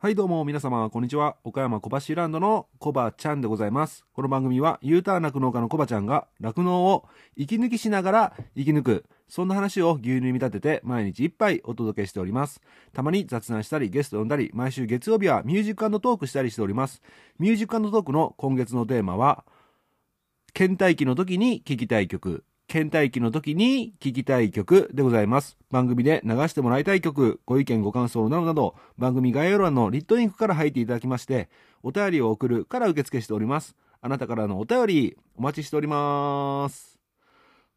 はいどうも皆様こんにちは。岡山小橋ランドのコバちゃんでございます。この番組は U ターン酪農家のコバちゃんが酪農を息抜きしながら生き抜くそんな話を牛乳に見立てて毎日一杯お届けしております。たまに雑談したりゲスト呼んだり毎週月曜日はミュージックトークしたりしております。ミュージックトークの今月のテーマは倦怠期の時に聴きたい曲。倦怠期の時に聴きたい曲でございます。番組で流してもらいたい曲、ご意見ご感想などなど、番組概要欄のリットリンクから入っていただきまして、お便りを送るから受付しております。あなたからのお便り、お待ちしております。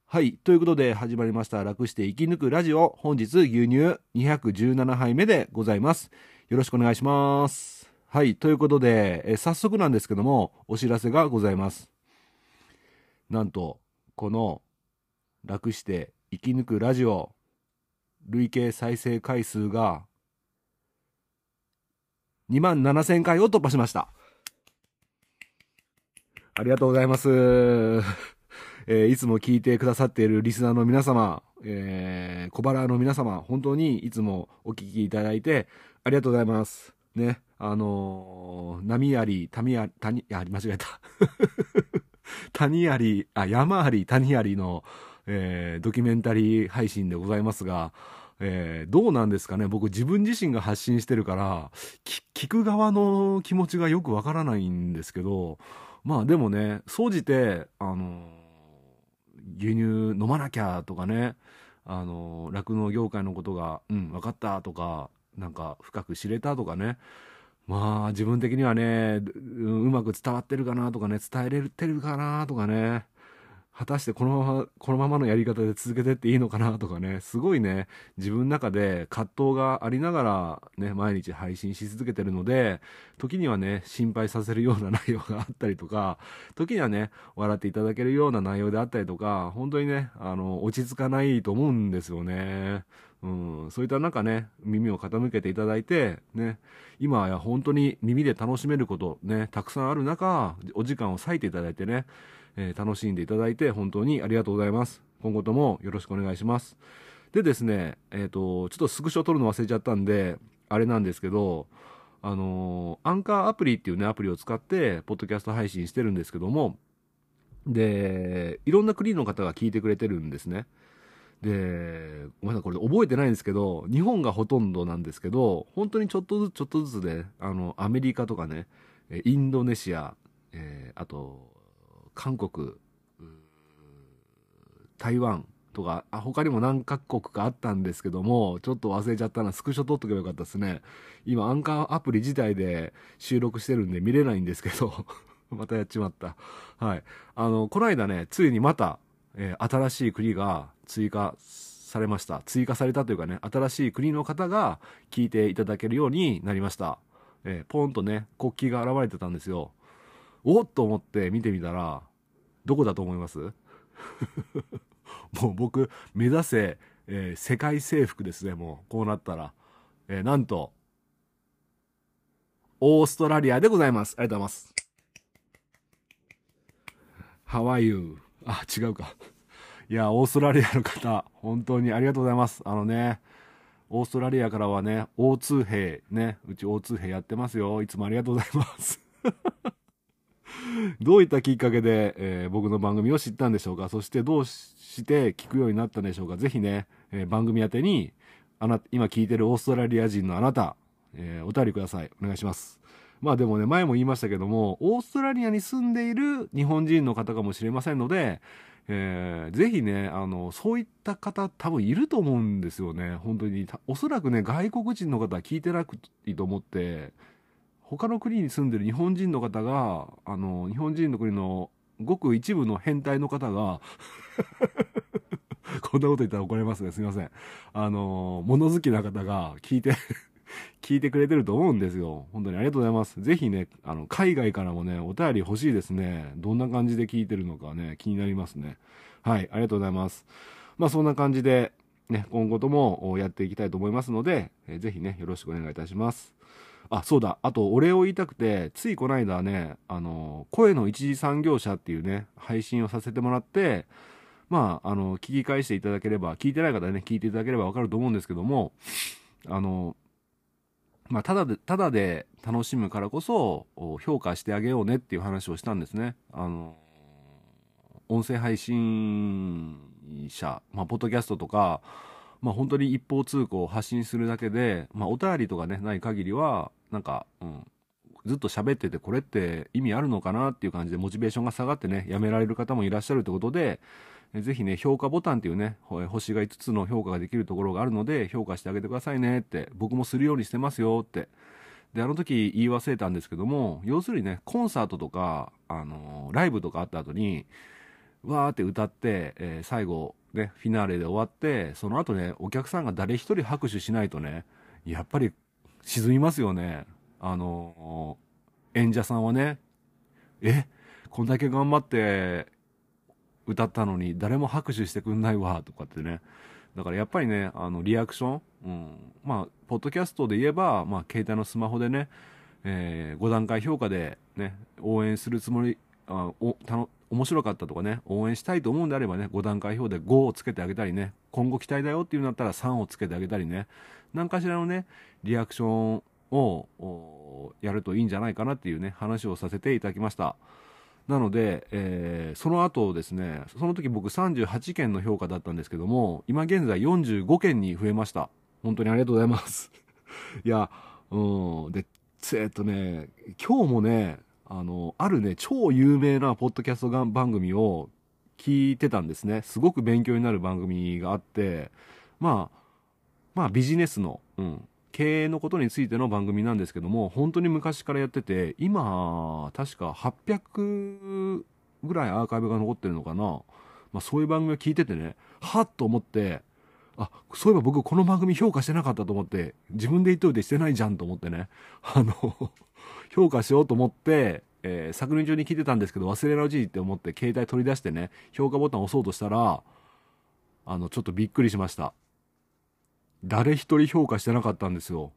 はい。ということで始まりました。楽して生き抜くラジオ。本日牛乳217杯目でございます。よろしくお願いします。はい。ということで、え早速なんですけども、お知らせがございます。なんと、この楽して生き抜くラジオ。累計再生回数が2万7000回を突破しました。ありがとうございます、えー、いつも聞いてくださっているリスナーの皆様、えー、小腹の皆様本当にいつもお聞きいただいてありがとうございます。ねあのー、波あり谷あり谷あり間違えた。谷ありあ山あり谷ありのえー、ドキュメンタリー配信でございますが、えー、どうなんですかね？僕自分自身が発信してるから聞く側の気持ちがよくわからないんですけどまあでもね総じてあの牛乳飲まなきゃとかねあの酪農業界のことがうん分かったとかなんか深く知れたとかねまあ自分的にはねうまく伝わってるかなとかね伝えれてるかなとかね果たしてこのまま、このままのやり方で続けてっていいのかなとかね、すごいね、自分の中で葛藤がありながらね、毎日配信し続けてるので、時にはね、心配させるような内容があったりとか、時にはね、笑っていただけるような内容であったりとか、本当にね、あの、落ち着かないと思うんですよね。うん、そういった中ね、耳を傾けていただいて、ね、今や本当に耳で楽しめること、ね、たくさんある中、お時間を割いていただいてね、えー、楽しんでいただいて本当にありがとうございます。今後ともよろしくお願いします。でですね、えっ、ー、と、ちょっとスクショ撮るの忘れちゃったんで、あれなんですけど、あのー、アンカーアプリっていうね、アプリを使って、ポッドキャスト配信してるんですけども、で、いろんな国の方が聞いてくれてるんですね。で、ごめんなさい、これ覚えてないんですけど、日本がほとんどなんですけど、本当にちょっとずつちょっとずつで、あの、アメリカとかね、インドネシア、えー、あと、韓国、台湾とか、あ、他にも何カ国かあったんですけども、ちょっと忘れちゃったな、スクショ撮っとけばよかったですね。今、アンカーアプリ自体で収録してるんで見れないんですけど、またやっちまった。はい。あの、この間ね、ついにまた、えー、新しい国が追加されました。追加されたというかね、新しい国の方が聞いていただけるようになりました。えー、ポンとね、国旗が現れてたんですよ。おっと思って見てみたら、どこだと思います？もう僕、目指せ、えー、世界征服ですね、もう、こうなったら。えー、なんと、オーストラリアでございます。ありがとうございます。How are you? あ、違うか。いや、オーストラリアの方、本当にありがとうございます。あのね、オーストラリアからはね、O2 兵、ね、うち O2 兵やってますよ。いつもありがとうございます。どういったきっかけで、えー、僕の番組を知ったんでしょうか？そしてどうして聞くようになったんでしょうか？ぜひね、えー、番組宛てに、あな、今聞いてるオーストラリア人のあなた、えー、お便りください。お願いします。まあでもね、前も言いましたけども、オーストラリアに住んでいる日本人の方かもしれませんので、えー、ぜひね、あの、そういった方多分いると思うんですよね。本当に。おそらくね、外国人の方は聞いてなくていいと思って、他の国に住んでる日本人の方が、あの、日本人の国のごく一部の変態の方が こんなこと言ったら怒られますね。すいません。あの、物好きな方が聞いて 聞いてくれてると思うんですよ。本当にありがとうございます。ぜひね、あの、海外からもね、お便り欲しいですね。どんな感じで聞いてるのかね、気になりますね。はい、ありがとうございます。まあ、そんな感じで、ね、今後ともやっていきたいと思いますので、えー、ぜひね、よろしくお願いいたします。あ、そうだ。あと、お礼を言いたくて、ついこの間ね、あの、声の一次産業者っていうね、配信をさせてもらって、まあ、あの、聞き返していただければ、聞いてない方ね、聞いていただければわかると思うんですけども、あの、まあ、ただで、ただで楽しむからこそ、評価してあげようねっていう話をしたんですね。あの、音声配信者、まあ、ポッドキャストとか、まあ、本当に一方通行を発信するだけで、まあ、お便りとかね、ない限りは、なんか、うん、ずっと喋ってて、これって意味あるのかなっていう感じで、モチベーションが下がってね、やめられる方もいらっしゃるってことで、ぜひね、評価ボタンっていうね、星が5つの評価ができるところがあるので、評価してあげてくださいねって、僕もするようにしてますよって。で、あの時言い忘れたんですけども、要するにね、コンサートとか、あのー、ライブとかあった後に、わーって歌って、えー、最後、ね、フィナーレで終わって、その後ね、お客さんが誰一人拍手しないとね、やっぱり沈みますよね。あの、演者さんはね、えこんだけ頑張って歌ったのに誰も拍手してくんないわとかってねだからやっぱりねあのリアクション、うん、まあポッドキャストで言えば、まあ、携帯のスマホでね、えー、5段階評価でね応援するつもりあおたの面白かったとかね応援したいと思うんであればね5段階評で5をつけてあげたりね今後期待だよっていうんだったら3をつけてあげたりね何かしらのねリアクションをやるといいんじゃないかなっていうね話をさせていただきました。なので、えー、その後ですね、その時僕38件の評価だったんですけども、今現在45件に増えました。本当にありがとうございます。いや、うん、で、えっとね、今日もね、あの、あるね、超有名なポッドキャストが番組を聞いてたんですね。すごく勉強になる番組があって、まあ、まあビジネスの、うん、経営のことについての番組なんですけども、本当に昔からやってて、今、確か800ぐらいアーカイブが残ってるのかな。まあそういう番組を聞いててね、はっと思って、あ、そういえば僕この番組評価してなかったと思って、自分で言っといてしてないじゃんと思ってね、あの評価しようと思って、えー、昨年中に聞いてたんですけど忘れらうじいって思って携帯取り出してね、評価ボタン押そうとしたら、あの、ちょっとびっくりしました。誰一人評価してなかったんですよ。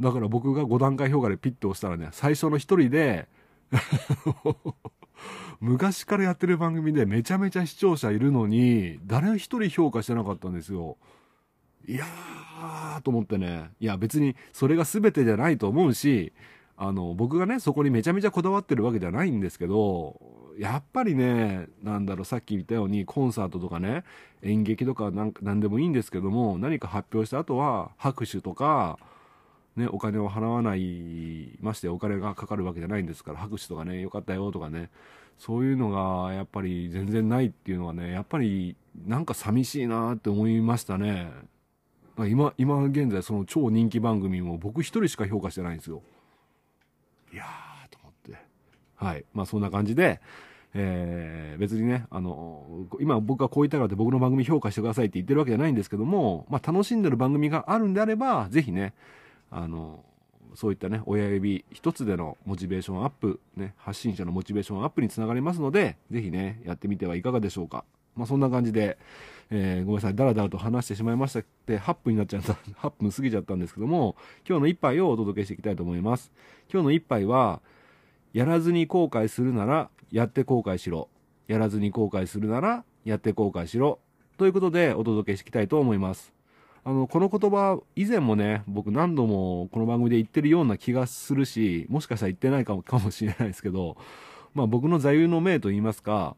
だから僕が5段階評価でピッと押したらね、最初の一人で 昔からやってる番組でめちゃめちゃ視聴者いるのに、誰一人評価してなかったんですよ。いやーと思ってね。いや別にそれが全てじゃないと思うし、あの、僕がね、そこにめちゃめちゃこだわってるわけじゃないんですけど、やっぱりね、なんだろう、さっき言ったようにコンサートとかね、演劇とかなんなんでもいいんですけども、何か発表した後は拍手とか、ね、お金を払わない、ましてお金がかかるわけじゃないんですから、拍手とかね、よかったよとかね、そういうのがやっぱり全然ないっていうのはね、やっぱりなんか寂しいなって思いましたね。今、今現在その超人気番組も僕一人しか評価してないんですよ。いやーと思って。はい。まあそんな感じで、えー、別にね、あの、今僕がこう言ったからって僕の番組評価してくださいって言ってるわけじゃないんですけども、まあ楽しんでる番組があるんであれば、ぜひね、あの、そういったね、親指一つでのモチベーションアップ、ね、発信者のモチベーションアップにつながりますので、ぜひね、やってみてはいかがでしょうか。まあそんな感じで、えー、ごめんなさい、だらだらと話してしまいましたって、8分になっちゃった、8分過ぎちゃったんですけども、今日の一杯をお届けしていきたいと思います。今日の一杯は、やらずに後悔するなら、やって後悔しろ。やらずに後悔するなら、やって後悔しろ。ということで、お届けしていきたいと思います。あの、この言葉、以前もね、僕何度もこの番組で言ってるような気がするし、もしかしたら言ってないかもかもしれないですけど、まあ僕の座右の銘と言いますか、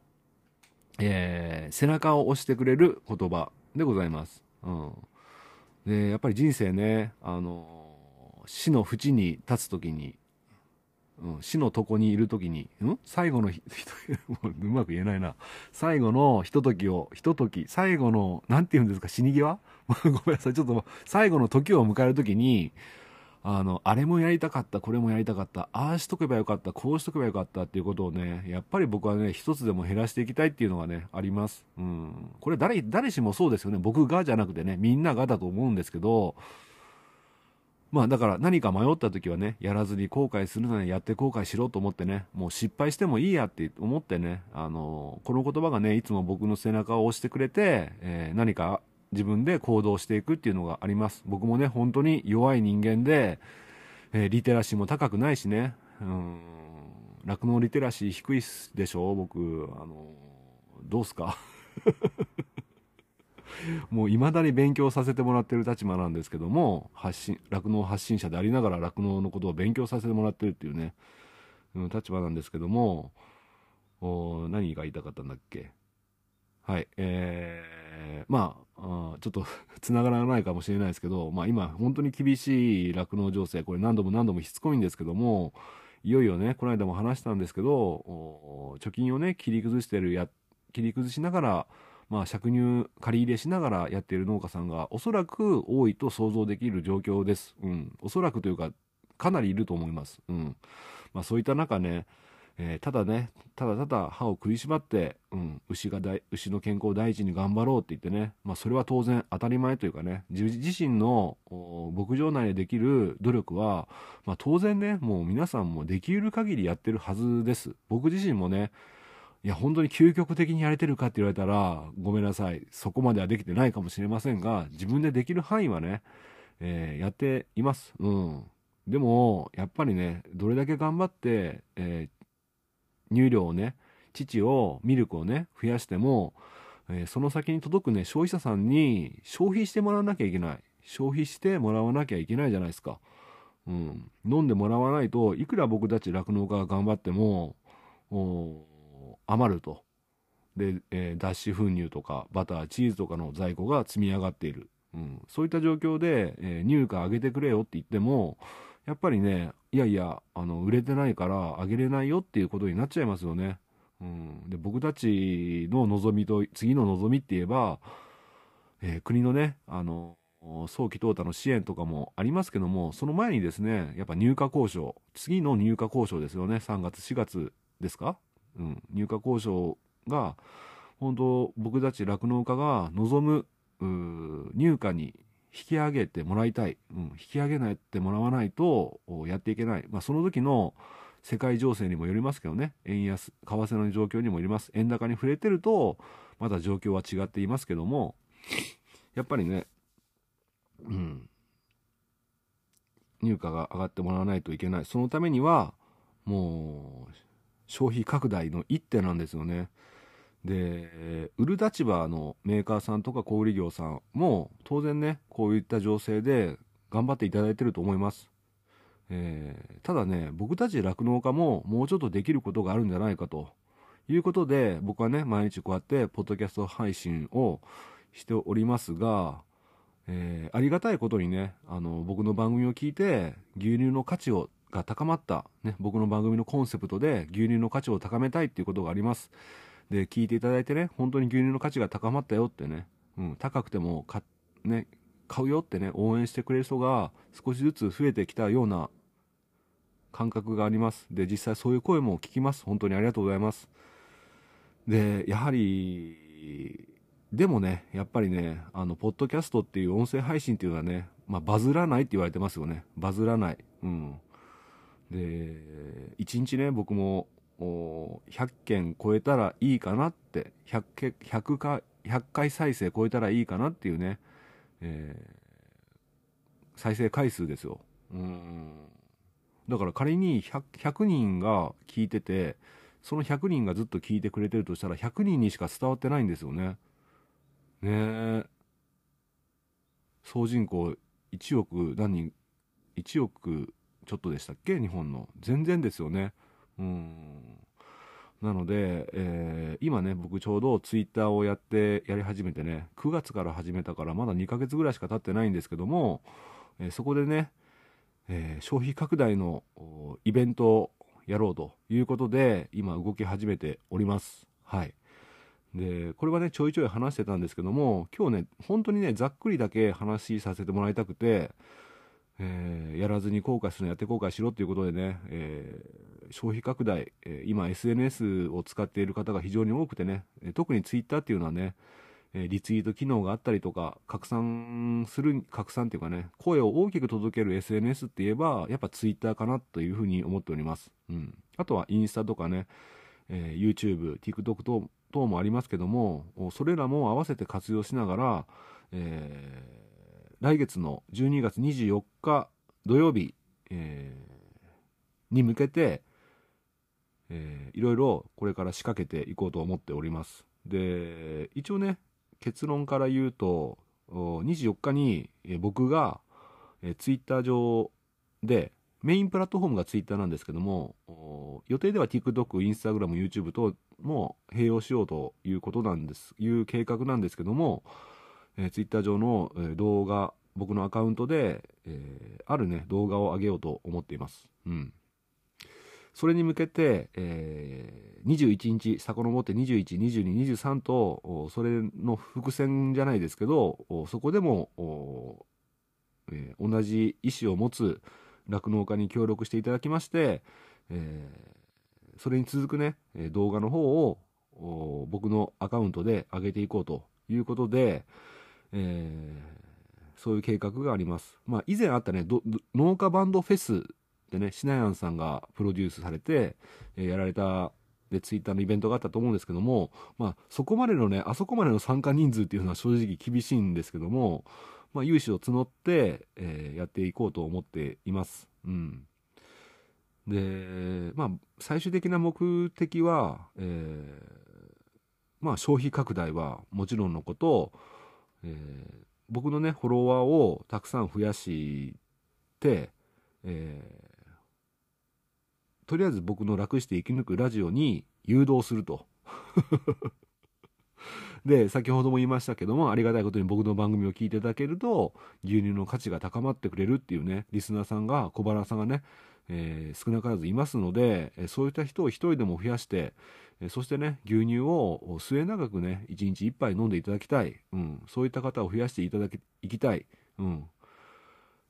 えー、背中を押してくれる言葉でございます。うん。で、やっぱり人生ね、あの、死の淵に立つ時に、うん、死の床にいる時に、ん？最後のひ、ううまく言えないな。最後のひとときを、ひととき、最後の、なんて言うんですか、死に際？ごめんなさい、ちょっと、最後の時を迎える時に、あの、あれもやりたかった、これもやりたかった、ああしとけばよかった、こうしとけばよかったっていうことをね、やっぱり僕はね、一つでも減らしていきたいっていうのがね、あります。うん。これ誰、誰しもそうですよね。僕がじゃなくてね、みんながだと思うんですけど、まあだから何か迷った時はね、やらずに後悔するならやって後悔しろと思ってね、もう失敗してもいいやって思ってね、あのこの言葉がね、いつも僕の背中を押してくれて、えー、何か自分で行動していくっていうのがあります。僕もね、本当に弱い人間で、えー、リテラシーも高くないしね、うん、酪農リテラシー低いでしょ？僕、あのどうすか？もう未だに勉強させてもらってる立場なんですけども、発信、酪農発信者でありながら酪農のことを勉強させてもらってるっていうね、うん、立場なんですけども、お何が言いたかったんだっけ？はい、えー、まあ、あちょっと 繋がらないかもしれないですけど、まあ今本当に厳しい酪農情勢、これ何度も何度もしつこいんですけども、いよいよね、この間も話したんですけど、貯金をね、切り崩してるや、切り崩しながら、まあ、借入、借り入れしながらやっている農家さんがおそらく多いと想像できる状況です。うん。おそらくというか、かなりいると思います。うん。まあ、そういった中ね、えー、ただね、ただただ歯を食いしばって、うん、牛が、牛の健康を第一に頑張ろうって言ってね、まあそれは当然当たり前というかね、自自身の牧場内でできる努力は、まあ当然ね、もう皆さんもできる限りやってるはずです。僕自身もね、いや、本当に究極的にやれてるかって言われたら、ごめんなさい。そこまではできてないかもしれませんが、自分でできる範囲はね、えー、やっています。うん。でも、やっぱりね、どれだけ頑張って、えー、乳量をね、乳を、ミルクをね、増やしても、えー、その先に届くね、消費者さんに消費してもらわなきゃいけない。消費してもらわなきゃいけないじゃないですか。うん。飲んでもらわないといくら僕たち酪農家が頑張っても、余ると。で、えー、脱脂粉乳とかバター、チーズとかの在庫が積み上がっている。うん、そういった状況で、えー、入荷上げてくれよって言っても、やっぱりね、いやいや、あの、売れてないから上げれないよっていうことになっちゃいますよね。うん、で、僕たちの望みと、次の望みって言えば、えー、国のね、あの、早期淘汰の支援とかもありますけども、その前にですね、やっぱ入荷交渉、次の入荷交渉ですよね、3月、4月ですか？うん、入荷交渉が、本当僕たち酪農家が望む入荷に引き上げてもらいたい、うん、引き上げないってもらわないとやっていけない、まあ、その時の世界情勢にもよりますけどね。円安為替の状況にもよります。円高に触れてるとまだ状況は違っていますけども。やっぱりねうん。入荷が上がってもらわないといけない。そのためにはもう消費拡大の一手なんですよね。で、売る立場のメーカーさんとか小売業さんも当然ね、こういった情勢で頑張っていただいてると思います。えー、ただね、僕たち酪農家ももうちょっとできることがあるんじゃないかということで、僕はね、毎日こうやってポッドキャスト配信をしておりますが、えー、ありがたいことにね、あの、僕の番組を聞いて、牛乳の価値をが高まった、ね、僕の番組のコンセプトで牛乳の価値を高めたいっていうことがあります。で、聞いていただいてね、本当に牛乳の価値が高まったよってね、うん、高くてもか、ね、買うよってね、応援してくれる人が少しずつ増えてきたような感覚があります。で、実際そういう声も聞きます。本当にありがとうございます。で、やはり、でもね、やっぱりね、あの、ポッドキャストっていう音声配信っていうのはね、まあ、バズらないって言われてますよね。バズらない。うん。で、1日ね、僕も100件超えたらいいかなって、100, 100, 回100回再生超えたらいいかなっていうね、えー、再生回数ですよ。うんだから仮に 100, 100人が聞いてて、その100人がずっと聞いてくれてるとしたら100人にしか伝わってないんですよね。ねえ。総人口1億何人、1億ちょっとでしたっけ？日本の。全然ですよね。うん。なので、えー、今ね、僕ちょうどツイッターをやって、やり始めてね、9月から始めたからまだ2ヶ月ぐらいしか経ってないんですけども、えー、そこでね、えー、消費拡大のイベントをやろうということで、今動き始めております。はい。で、これはね、ちょいちょい話してたんですけども、今日ね、本当にね、ざっくりだけ話させてもらいたくて、えー、やらずに後悔するのやって後悔しろということでね、えー、消費拡大、え、今 SNS を使っている方が非常に多くてね、特にツイッターっていうのはね、えリツイート機能があったりとか、拡散する、拡散っていうかね、声を大きく届ける SNS って言えば、やっぱツイッターかなというふうに思っております。うん。あとはインスタとかね、え YouTube、TikTok 等等もありますけども、それらも合わせて活用しながら、えー来月の12月24日土曜日、えー、に向けて、えー、いろいろこれから仕掛けていこうと思っております。で、一応ね、結論から言うと、24日に僕がえツイッター上で、メインプラットフォームがツイッターなんですけども、予定では TikTok、Instagram、YouTube とも併用しようということなんです、いう計画なんですけども、えー、ツイッター上の、えー、動画、僕のアカウントで、えー、あるね、動画を上げようと思っています。うん。それに向けて、えー、21日、遡って21、22、23と、それの伏線じゃないですけど、そこでも、えー、同じ意思を持つ酪農家に協力していただきまして、えー、それに続くね、動画の方を僕のアカウントで上げていこうということで、えー、そういう計画があります。まあ、以前あったね、農家バンドフェスでね、シナヤンさんがプロデュースされて、えー、やられたで、ツイッターのイベントがあったと思うんですけども、まあ、そこまでのね、あそこまでの参加人数っていうのは正直厳しいんですけども、まあ、融資を募って、えー、やっていこうと思っています。うん。で、まあ、最終的な目的は、えー、まあ、消費拡大はもちろんのこと、えー、僕のね、フォロワーをたくさん増やして、えー、とりあえず僕の楽して生き抜くラジオに誘導すると。で、先ほども言いましたけども、ありがたいことに僕の番組を聞いていただけると、牛乳の価値が高まってくれるっていうね、リスナーさんが、小原さんがね、えー、少なからずいますので、そういった人を一人でも増やして、そしてね、牛乳を末永くね、一日一杯飲んでいただきたい。うん。そういった方を増やしていただき、いきたい。うん。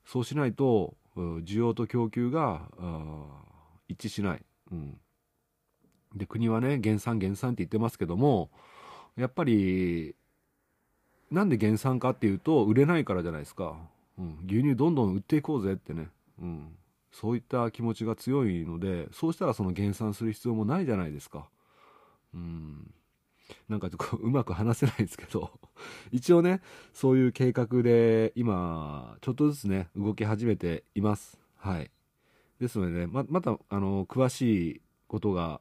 そうしないと、需要と供給が、一致しない。うん。で、国はね、減産減産って言ってますけども、やっぱり、なんで減産かっていうと、売れないからじゃないですか。うん、牛乳どんどん売っていこうぜってね。うん。そういった気持ちが強いので、そうしたらその減産する必要もないじゃないですか。うん。なんかちょっとうまく話せないですけど、一応ね、そういう計画で今、ちょっとずつね、動き始めています。はい。ですのでね、ま、また、あの、詳しいことが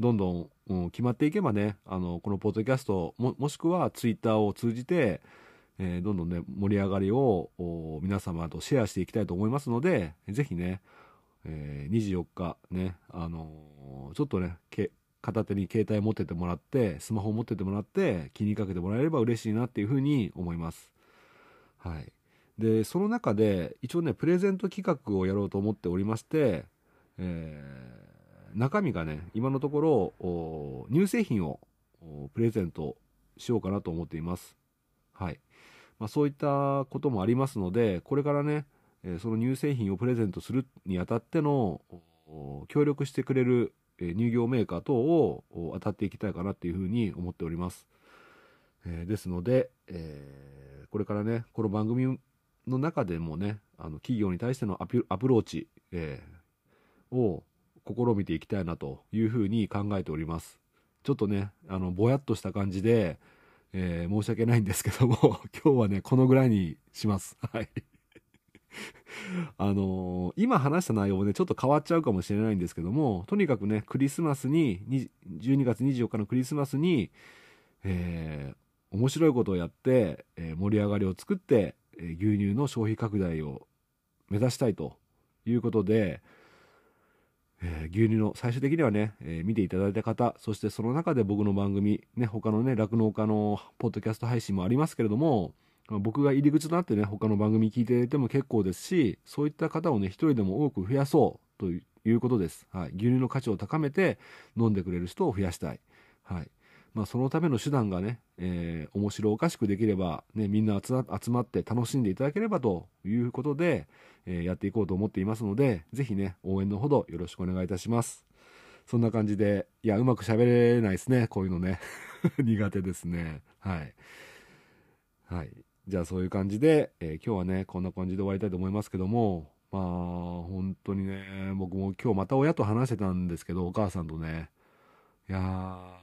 どんどん、うん、決まっていけばね、あの、このポッドキャスト、も、もしくはツイッターを通じて、えー、どんどんね、盛り上がりを皆様とシェアしていきたいと思いますので、ぜひね、えー、24日ね、あのー、ちょっとね、片手に携帯持っててもらって、スマホ持っててもらって、気にかけてもらえれば嬉しいなっていうふうに思います。はい。で、その中で、一応ね、プレゼント企画をやろうと思っておりまして、えー中身がね、今のところ、乳製品をプレゼントしようかなと思っています。はい。まあ、そういったこともありますので、これからね、その乳製品をプレゼントするにあたっての、協力してくれる乳業メーカー等を当たっていきたいかなっていうふうに思っております。え、ですので、えー、これからね、この番組の中でもね、あの企業に対してのアプローチ、えー、を試みていきたいなというふうに考えております。ちょっとね、あの、ぼやっとした感じで、えー、申し訳ないんですけども、今日はね、このぐらいにします。はい。あのー、今話した内容もね、ちょっと変わっちゃうかもしれないんですけども、とにかくね、クリスマスに、12月24日のクリスマスに、えー、面白いことをやって、え、盛り上がりを作って、牛乳の消費拡大を目指したいということで、えー、牛乳の最終的にはね、えー、見ていただいた方、そしてその中で僕の番組、ね、他のね、酪農家のポッドキャスト配信もありますけれども、僕が入り口となってね、他の番組聞いていても結構ですし、そういった方をね、一人でも多く増やそうということです。はい。牛乳の価値を高めて飲んでくれる人を増やしたい。はい。まあ、そのための手段がね、えー、面白おかしくできれば、ね、みんな集まって楽しんでいただければということで、えー、やっていこうと思っていますので、ぜひね、応援のほどよろしくお願いいたします。そんな感じで、いや、うまく喋れないですね、こういうのね。苦手ですね。はい。はい。じゃあそういう感じで、えー、今日はね、こんな感じで終わりたいと思いますけども、まあ、本当にね、僕も今日また親と話してたんですけど、お母さんとね、いやー、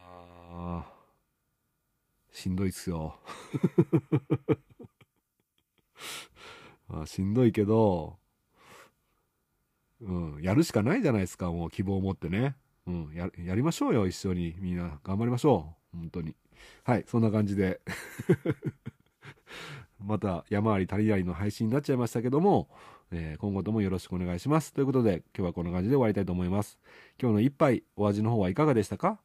しんどいっすよ。まあ、しんどいけど、うん、やるしかないじゃないですか、もう希望を持ってね。うん、や、やりましょうよ、一緒に。みんな、頑張りましょう。本当に。はい、そんな感じで。また山あり谷ありの配信になっちゃいましたけども、えー今後ともよろしくお願いします。ということで、今日はこんな感じで終わりたいと思います。今日の一杯、お味の方はいかがでしたか？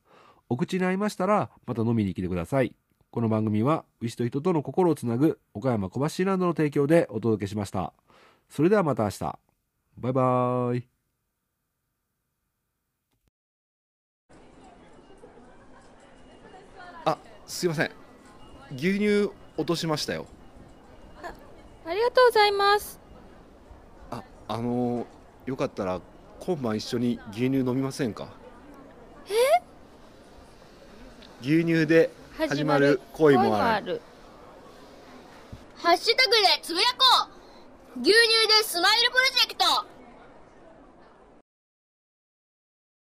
お口に合いましたら、また飲みに来てください。この番組は、牛と人との心をつなぐ、岡山小橋ランドの提供でお届けしました。それではまた明日。バイバーイ。あすいません牛乳落としましたよありがとうございます。ああのーよかったら今晩一緒に牛乳飲みませんかえ牛乳で始まる恋もある。る。ハッシュタグでつぶやこう。牛乳でスマイルプロジェクト。